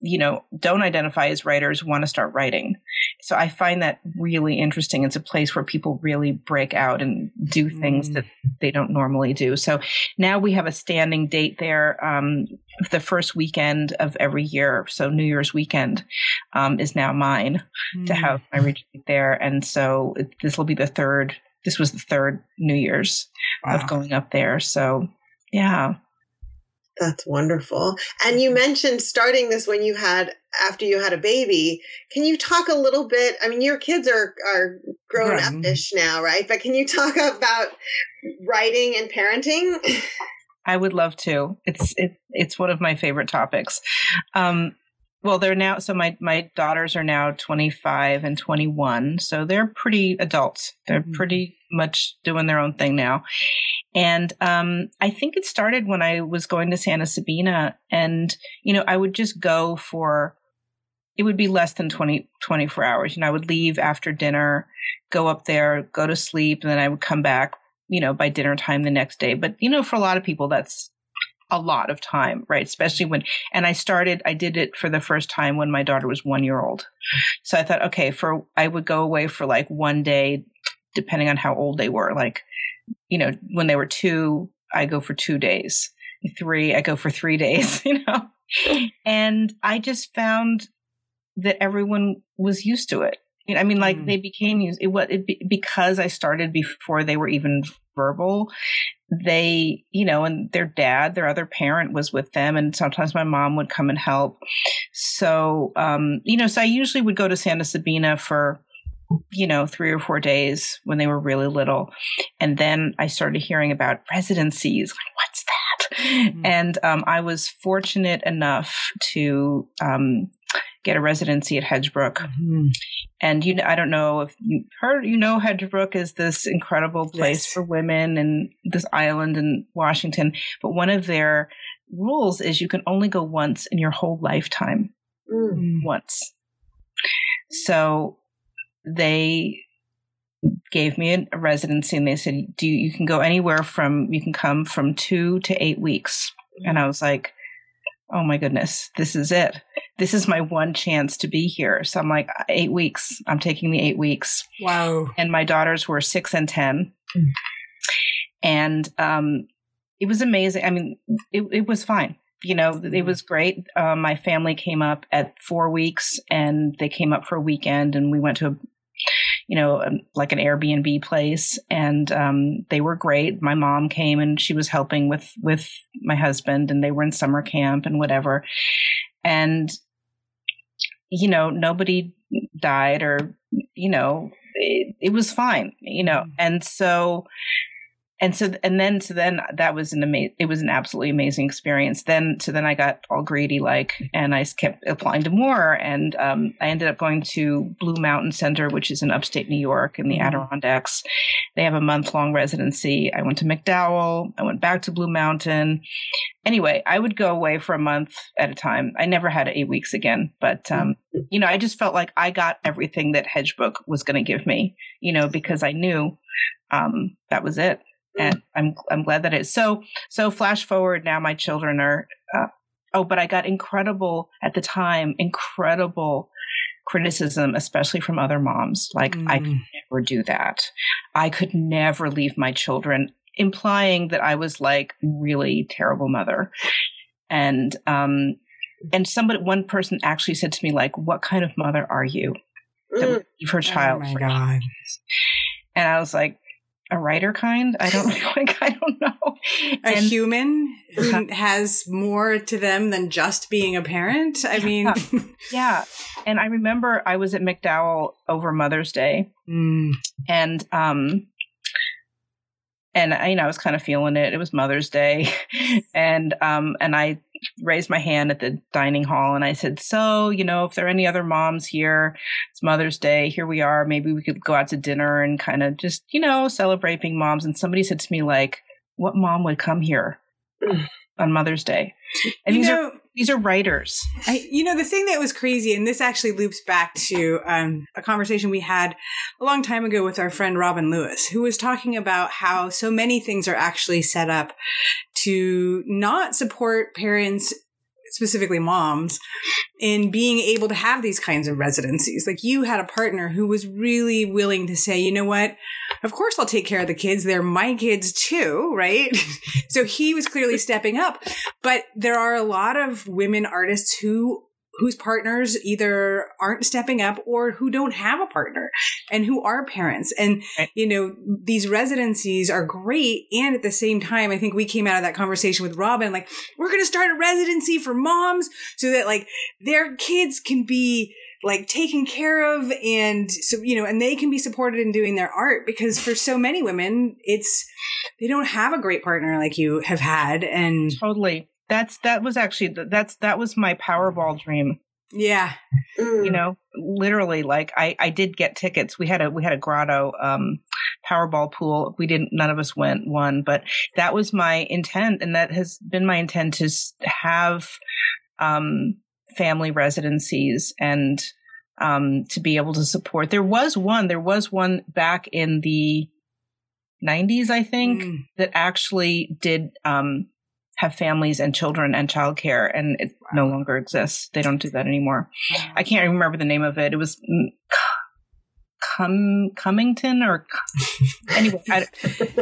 you know don't identify as writers want to start writing so i find that really interesting it's a place where people really break out and do things mm. that they don't normally do so now we have a standing date there um, the first weekend of every year so new year's weekend um, is now mine mm. to have my retreat there and so this will be the third this was the third new year's wow. of going up there so yeah that's wonderful. And you mentioned starting this when you had after you had a baby. Can you talk a little bit? I mean, your kids are are grown upish now, right? But can you talk about writing and parenting? I would love to. It's it, it's one of my favorite topics. Um, well, they're now so my my daughters are now 25 and 21, so they're pretty adults. They're mm-hmm. pretty much doing their own thing now. And um, I think it started when I was going to Santa Sabina, and you know, I would just go for it would be less than 20, 24 hours. You know, I would leave after dinner, go up there, go to sleep, and then I would come back, you know, by dinner time the next day. But, you know, for a lot of people, that's a lot of time, right? Especially when, and I started, I did it for the first time when my daughter was one year old. So I thought, okay, for, I would go away for like one day, depending on how old they were. Like, you know, when they were two, I go for two days. Three, I go for three days, you know? And I just found that everyone was used to it. I mean, like mm. they became used it, what it, because I started before they were even verbal. They, you know, and their dad, their other parent was with them, and sometimes my mom would come and help. So, um, you know, so I usually would go to Santa Sabina for you know, three or four days when they were really little. And then I started hearing about residencies. Like, what's that? Mm-hmm. And um, I was fortunate enough to um, get a residency at Hedgebrook. Mm-hmm. And you I don't know if you heard, you know, Hedgebrook is this incredible place yes. for women and this island in Washington. But one of their rules is you can only go once in your whole lifetime. Mm. Once. So they gave me a residency and they said, do you, you can go anywhere from, you can come from two to eight weeks. And I was like, oh my goodness, this is it. This is my one chance to be here. So I'm like, eight weeks. I'm taking the eight weeks. Wow. And my daughters were six and 10. Mm. And, um, it was amazing. I mean, it, it was fine. You know, it mm-hmm. was great. Um, my family came up at four weeks and they came up for a weekend and we went to a you know, um, like an Airbnb place, and um, they were great. My mom came and she was helping with with my husband, and they were in summer camp and whatever. And you know, nobody died, or you know, it, it was fine, you know. Mm-hmm. And so and so and then so then that was an amazing it was an absolutely amazing experience. Then so then i got all greedy like and i kept applying to more. And um, i ended up going to blue mountain center which is in upstate new york in the mm-hmm. adirondacks. They have a month long residency. I went to MacDowell. I went back to blue mountain. Anyway i would go away for a month at a time. I never had eight weeks again. But um, you know i just felt like i got everything that Hedgebrook was going to give me you know because i knew um, that was it and I'm I'm glad that it's so. So flash forward now, my children are. Uh, oh, but I got incredible at the time, incredible criticism, especially from other moms. Like mm. I could mm. never do that. I could never leave my children, implying that I was like really terrible mother. And um, and somebody, one person actually said to me, like, "What kind of mother are you?" That would mm. leave her child oh for God. And I was like, a writer kind. I don't like. I don't know. A and, human who has more to them than just being a parent. I yeah, mean, yeah. And I remember I was at MacDowell over Mother's Day, mm. and um, and I, you know, I was kind of feeling it. It was Mother's Day, and um, and I raised my hand at the dining hall and I said, "So, you know, if there are any other moms here, it's Mother's Day. Here we are. Maybe we could go out to dinner and kind of just, you know, celebrate being moms." And somebody said to me, like, "What mom would come here?" on Mother's Day. And you these know, are these are writers. I, you know, the thing that was crazy, and this actually loops back to um, a conversation we had a long time ago with our friend Robin Lewis, who was talking about how so many things are actually set up to not support parents specifically moms, in being able to have these kinds of residencies. Like you had a partner who was really willing to say, you know what? Of course I'll take care of the kids. They're my kids too, right? so he was clearly stepping up. But there are a lot of women artists who whose partners either aren't stepping up or who don't have a partner and who are parents. And, you know, these residencies are great. And at the same time, I think we came out of that conversation with Robin, like, we're going to start a residency for moms so that like their kids can be like taken care of and so you know and they can be supported in doing their art because for so many women it's they don't have a great partner like you have had and totally that's that was actually that's that was my Powerball dream. Yeah. Mm. You know, literally like I I did get tickets. We had a we had a grotto um Powerball pool. We didn't none of us went one, but that was my intent and that has been my intent to have um family residencies and um, to be able to support. There was one, there was one back in the 90s, I think, mm. that actually did um, have families and children and childcare, and it wow. no longer exists. They don't do that anymore. Wow. I can't remember the name of it. It was Cum Cummington or anyway. I,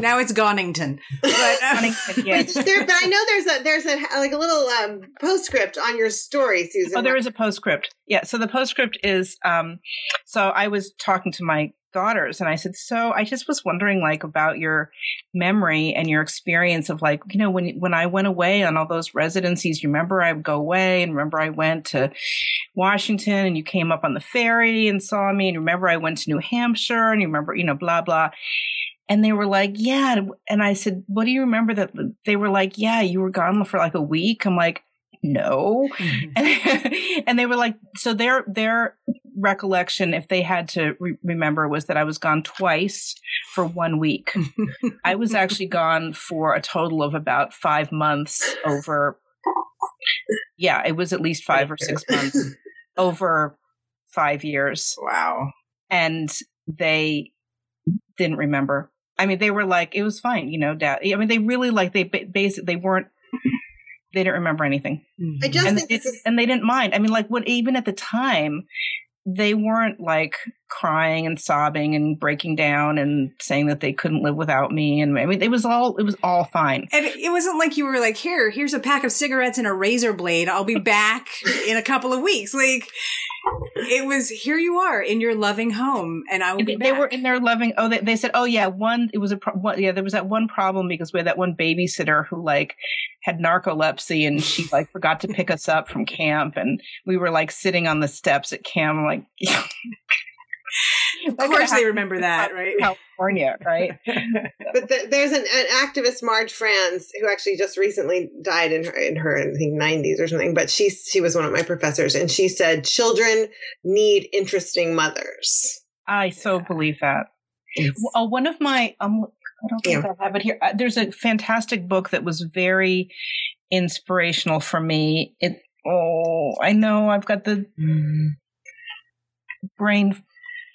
now it's Gonington. But, uh, there, but I know there's a there's a like a little um, postscript on your story, Susan. Oh, there is a postscript. Yeah. So the postscript is um, so I was talking to my daughters and I said, "So I just was wondering like about your memory and your experience of like, you know, when when I went away on all those residencies, you remember I would go away and remember I went to Washington and you came up on the ferry and saw me and remember I went to New Hampshire and you remember, you know, blah blah." And they were like, "Yeah." And I said, "What do you remember that they were like, "Yeah, you were gone for like a week." I'm like, no. Mm-hmm. and, they were like so their their recollection if they had to re- remember was that i was gone twice for one week. I was actually gone for a total of about five months over yeah it was at least five or six months over five years. Wow. And they didn't remember. I mean they were like it was fine you know dad i mean they really like they basically they weren't they didn't remember anything. Mm-hmm. I just and, think they, is- and they didn't mind. I mean, like what even at the time, they weren't like crying and sobbing and breaking down and saying that they couldn't live without me. And I mean, it was all it was all fine. And it wasn't like you were like, here, here's a pack of cigarettes and a razor blade. I'll be back in a couple of weeks. Like it was here you are in your loving home and i will be they back. were in their loving oh they, they said oh yeah one it was a pro- one, yeah there was that one problem because we had that one babysitter who like had narcolepsy and she like forgot to pick us up from camp and we were like sitting on the steps at camp like of course they remember that, right? California, right? but the, there's an, an, activist, Marge Frantz, who actually just recently died in her in her I think 90s or something. But she she was one of my professors, and she said children need interesting mothers. I so believe that. Uh, one of my um, I don't think yeah. I have it here. Uh, there's a fantastic book that was very inspirational for me. It oh, I know I've got the mm. brain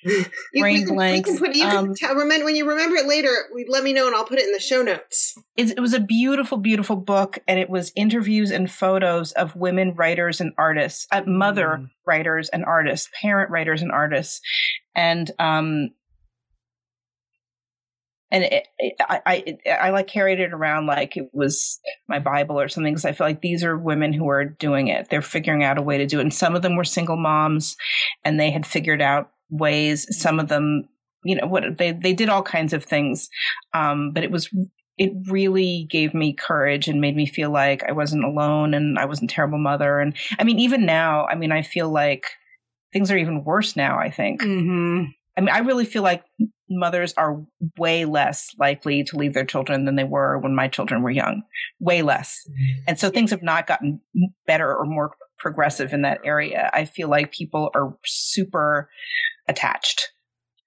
you, brain can, blanks. Put, you um, can tell, remember when you remember it later. Let me know, and I'll put it in the show notes. It, it was a beautiful, beautiful book, and it was interviews and photos of women writers and artists, uh, mother mm. writers and artists, parent writers and artists, and um, and it, it, I, I, I like carried it around like it was my Bible or something because I feel like these are women who are doing it. They're figuring out a way to do it. And some of them were single moms, and they had figured out ways. Some of them, you know, what they they did all kinds of things, um, but it was it really gave me courage and made me feel like I wasn't alone and I wasn't a terrible mother. And I mean, even now, I mean, I feel like things are even worse now. I think. Mm-hmm. I mean, I really feel like mothers are way less likely to leave their children than they were when my children were young, way less. Mm-hmm. And so things have not gotten better or more progressive in that area. I feel like people are super attached.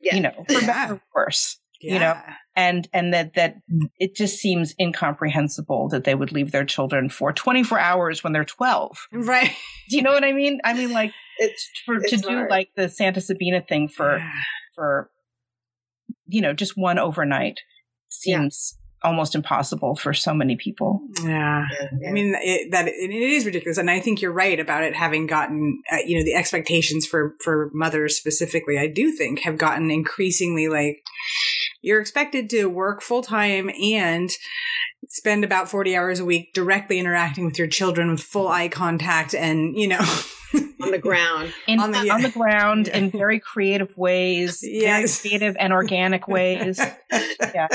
Yeah. You know, for yeah. better or worse. Yeah. You know, and and that that it just seems incomprehensible that they would leave their children for 24 hours when they're 12. Right. Do you know what I mean? I mean, like it's for it's to hard. do like the Santa Sabina thing for yeah. for you know just one overnight seems almost impossible for so many people. Yeah, yeah. I mean it, that it, it is ridiculous, and I think you're right about it having gotten uh, you know the expectations for for mothers specifically. I do think have gotten increasingly like you're expected to work full time and spend about 40 hours a week directly interacting with your children with full eye contact and you know on the ground in, on, the, yeah. on the ground in very creative ways yes. very creative and organic ways yeah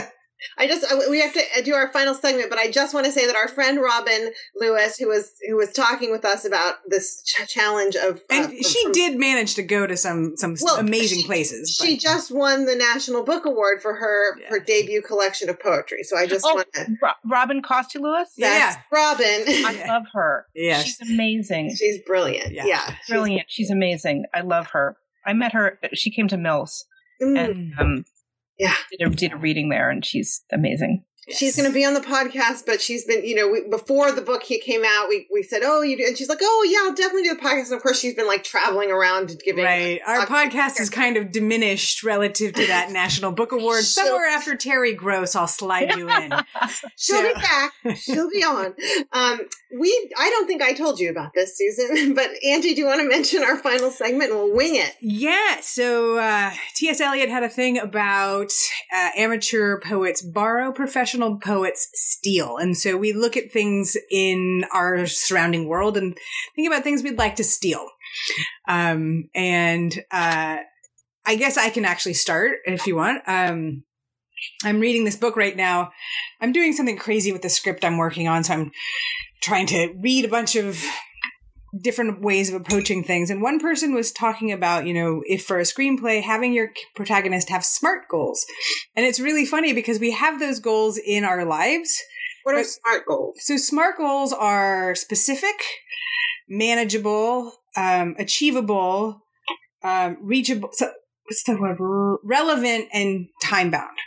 I just we have to do our final segment, but I just want to say that our friend Robin Lewis, who was who was talking with us about this ch- challenge of, and uh, she from, did manage to go to some some well, amazing she, places. But. She just won the National Book Award for her yeah. her debut collection of poetry. So I just oh, want to Robin Coste Lewis. yeah, Robin. I love her. Yeah, she's amazing. She's brilliant. Yeah, yeah brilliant. She's, she's, amazing. I love her. I met her. She came to Mills, mm. and um, yeah. Did a, did a reading there and she's amazing She's going to be on the podcast, but she's been, you know, we, before the book he came out, we, we said, oh, you do, and she's like, oh yeah, I'll definitely do the podcast. And of course, she's been like traveling around giving. Right, our podcast is kind of diminished relative to that National Book Award. Somewhere after Terry Gross, I'll slide you in. She'll So- be back. She'll be on. Um, we, I don't think I told you about this, Susan, but Angie, do you want to mention our final segment? and We'll wing it. Yeah, so uh, T.S. Eliot had a thing about uh, amateur poets borrow, professional poets steal. And so we look at things in our surrounding world and think about things we'd like to steal. Um, and uh, I guess I can actually start if you want. Um, I'm reading this book right now. I'm doing something crazy with the script I'm working on, so I'm trying to read a bunch of different ways of approaching things. And one person was talking about, you know, if for a screenplay, having your protagonist have SMART goals. And it's really funny because we have those goals in our lives. What are But- smart goals? So SMART goals are specific, manageable, um, achievable, um, reachable. So what's the word? Relevant and time bound.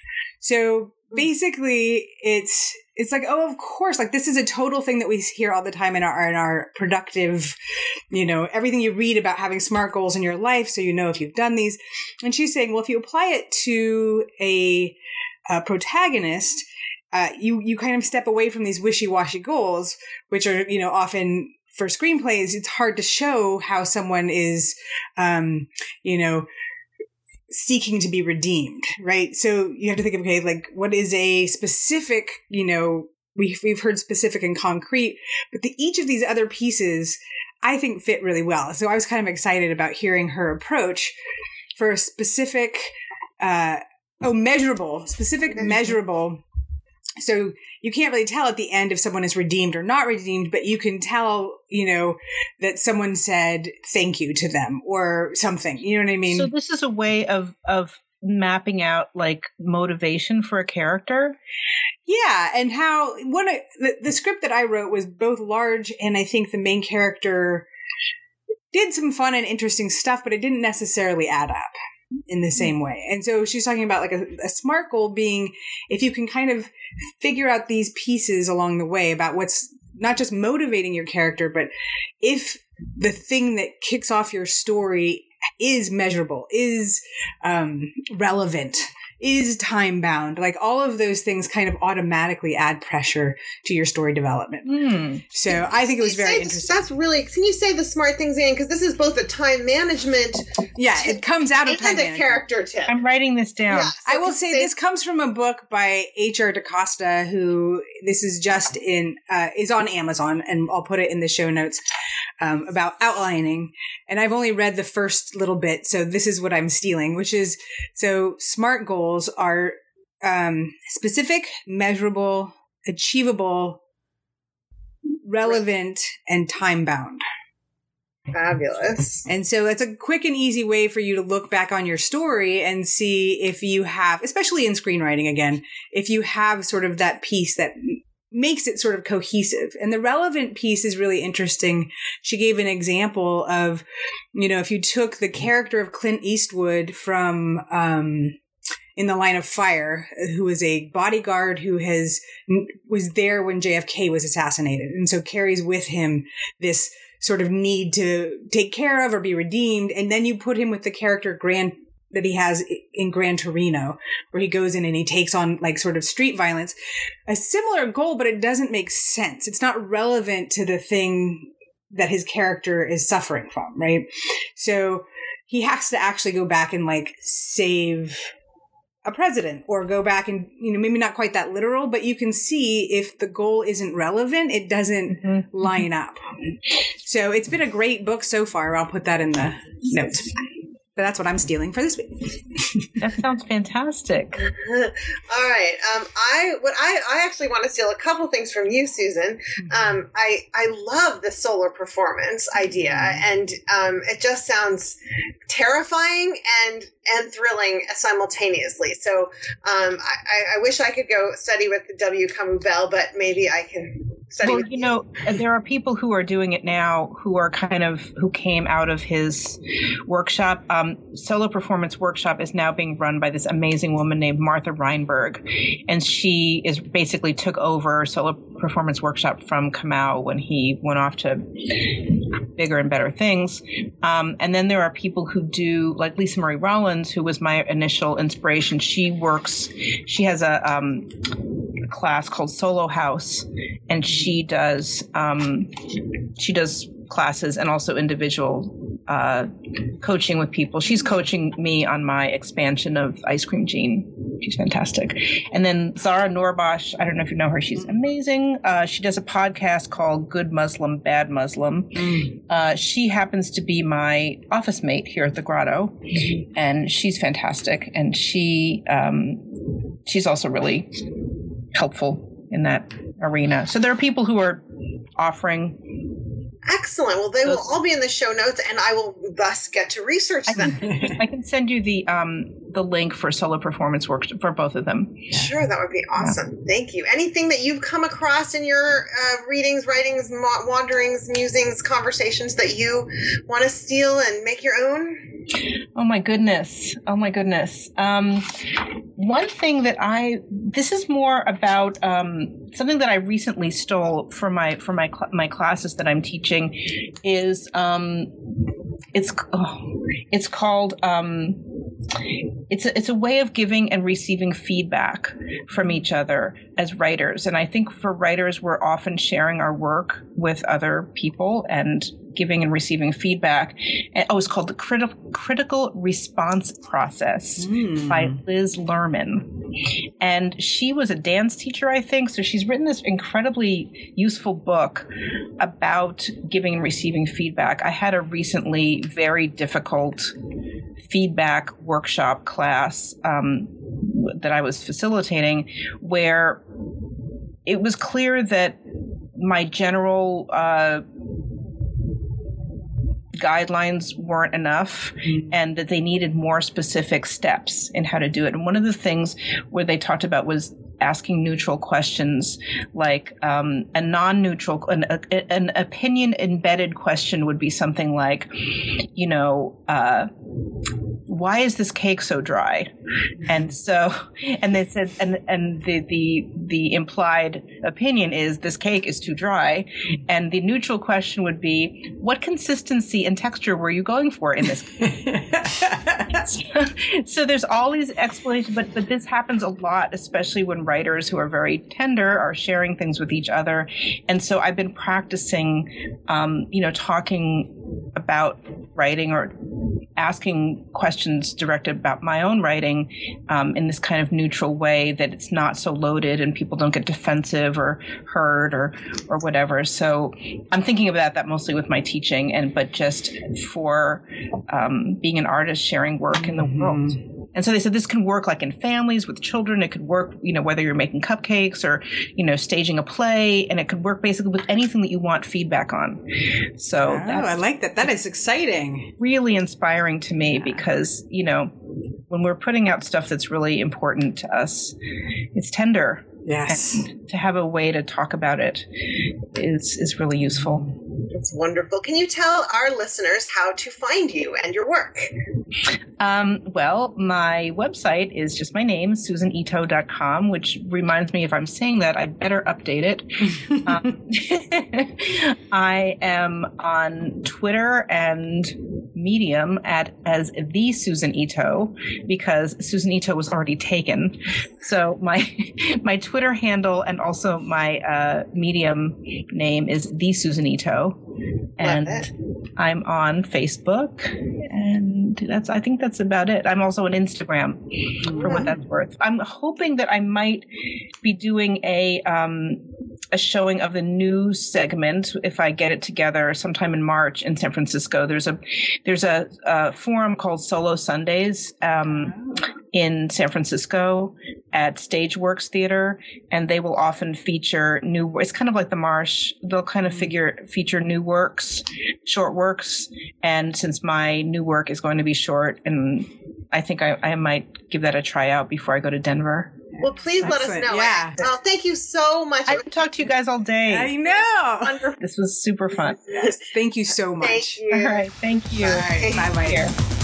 So basically, it's it's like oh, of course, like this is a total thing that we hear all the time in our in our productive, you know, everything you read about having SMART goals in your life, so you know if you've done these. And she's saying, well, if you apply it to a, a protagonist, uh, you you kind of step away from these wishy washy goals, which are you know often for screenplays it's hard to show how someone is, um, you know, seeking to be redeemed, right? So you have to think of okay, like what is a specific, you know, we've we've heard specific and concrete, but the each of these other pieces. I think fit really well. So I was kind of excited about hearing her approach for a specific, uh, oh, measurable, specific, Measurable. So you can't really tell at the end if someone is redeemed or not redeemed, but you can tell, you know, that someone said thank you to them or something. You know what I mean? so this is a way of of mapping out like motivation for a character. Yeah, and how one the, the script that I wrote was both large, and I think the main character did some fun and interesting stuff, but it didn't necessarily add up in the same way. And so she's talking about like a, a smart goal being if you can kind of figure out these pieces along the way about what's not just motivating your character, but if the thing that kicks off your story is measurable, is um, relevant, is time bound. Like all of those things kind of automatically add pressure to your story development. Hmm. So I think it was very say- interesting. That's really. Can you say the smart things in? Because this is both a time management Yeah, it comes out of time and a character tip. I'm writing this down. Yeah, so I will can say this comes from a book by H.R. D'Costa, who this is just in uh, is on Amazon, and I'll put it in the show notes um, about outlining. And I've only read the first little bit, so this is what I'm stealing, which is so SMART goals are um, specific, measurable, achievable, relevant, and time bound. Fabulous. And so it's a quick and easy way for you to look back on your story and see if you have, especially in screenwriting again, if you have sort of that piece that makes it sort of cohesive. And the relevant piece is really interesting. She gave an example of, you know, if you took the character of Clint Eastwood from, um, in the line of fire, who is a bodyguard who has was there when JFK was assassinated, and so carries with him this sort of need to take care of or be redeemed. And then you put him with the character Gran that he has in Gran Torino, where he goes in and he takes on like sort of street violence. A similar goal, but it doesn't make sense. It's not relevant to the thing that his character is suffering from, right? So he has to actually go back and like save a president or go back and you know maybe not quite that literal but you can see if the goal isn't relevant it doesn't Mhm. line up so it's been a great book so far i'll put that in the notes but that's what i'm stealing for this week That sounds fantastic. All right. Um, I what I I actually want to steal a couple things from you, Susan. Um, I I love the solar performance idea, and um, it just sounds terrifying and and thrilling simultaneously. So um, I, I- I wish I could go study with W. Kamau Bell, but maybe I can study. Well, you know, there are people who are doing it now who are kind of who came out of his workshop. Um, Solo Performance Workshop is now being run by this amazing woman named Martha Rynberg, and she is basically took over Solo Performance Workshop from Kamau when he went off to bigger and better things. Um, and then there are people who do, like Lisa Marie Rollins, who was my initial inspiration. She works, she has a um, class called Solo House, and she does um, she does classes and also individual uh, coaching with people. She's coaching me on my expansion of Ice Cream Gene. She's fantastic. And then Zahra Noorbakhsh, I don't know if you know her, she's amazing. Uh, she does a podcast called Good Muslim, Bad Muslim. Mm. Uh, she happens to be my office mate here at the Grotto, and she's fantastic. And she um, she's also really helpful in that arena. So there are people who are offering Excellent. Well, they will all be in the show notes, and I will thus get to research them. I can send you the um the link for solo performance work for both of them. Sure, that would be awesome. Thank you. Anything that you've come across in your uh, readings, writings, ma- wanderings, musings, conversations that you want to steal and make your own? Oh my goodness. Oh my goodness. Um, one thing that I this is more about um, something that I recently stole for my for my cl- my classes that I'm teaching is um, it's oh, it's called um, it's a, it's a way of giving and receiving feedback from each other as writers and i think for writers we're often sharing our work with other people and giving and receiving feedback. And, oh it's called the critical critical response process Mm. by liz lerman. And she was a dance teacher i think. So she's written this incredibly useful book about giving and receiving feedback. I had a recently very difficult feedback workshop class um, that I was facilitating where it was clear that my general uh, guidelines weren't enough and that they needed more specific steps in how to do it. And one of the things where they talked about was asking neutral questions like um, a non-neutral an, a, an opinion embedded question would be something like you know uh, why is this cake so dry? And so and they said and and the the the implied opinion is this cake is too dry. And the neutral question would be what consistency and texture were you going for in this so there's all these explanations but but this happens a lot especially when writers who are very tender are sharing things with each other. And so i've been practicing um, you know talking about writing or asking questions directed about my own writing um, in this kind of neutral way that it's not so loaded and people don't get defensive or hurt or or whatever so i'm thinking about that mostly with my teaching and but just for um, being an artist sharing work in the world and so they said this can work like in families with children. It could work, you know, whether you're making cupcakes or, you know, staging a play, and it could work basically with anything that you want feedback on. So oh, that's I like that. That is exciting. really inspiring to me because, you know, when we're putting out stuff that's really important to us, it's tender. Yes. And to have a way to talk about it is is really useful. It's wonderful. Can you tell our listeners how to find you and your work? Um, well, my website is just my name, susanito.com, which reminds me if I'm saying that, I better update it. um, I am on Twitter and Medium at as the Susan Ito because Susan Ito was already taken. So my my Twitter handle and also my uh, Medium name is the Susan Ito, and. I'm on Facebook, and that's I think that's about it. I'm also on Instagram for what that's worth. I'm hoping that I might be doing a um, a showing of the new segment if I get it together sometime in March in San Francisco. There's a there's a, a forum called Solo Sundays um, in San Francisco at StageWerx Theater, and they will often feature new. It's kind of like the Marsh. They'll kind of figure feature new works, short works, and since my new work is going to be short, and I think I, I might give that a try out before I go to Denver. Well, please let us know. Yeah. Oh, thank you so much. I could talk to you guys all day. I know. Wonderful. This was super fun. Yes. Thank you so much. Thank much. you. All right. Thank you. All right. Bye bye. Here.